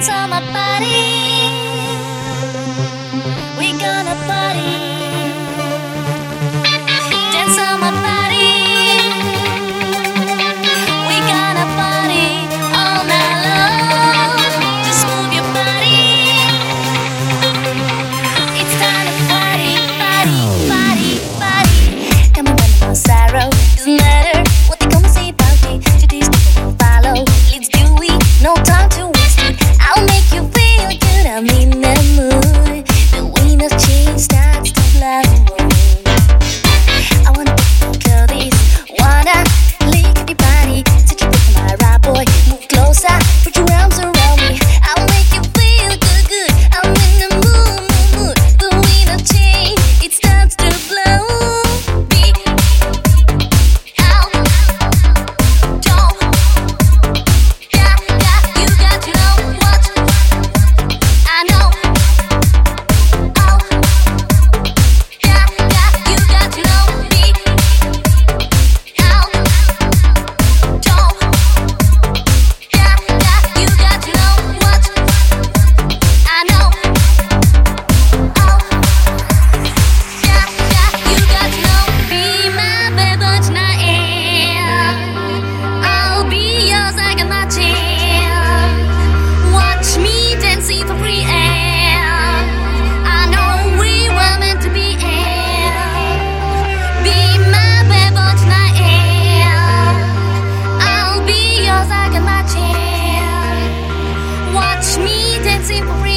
hands on my body. We gonna party. Yeah. Free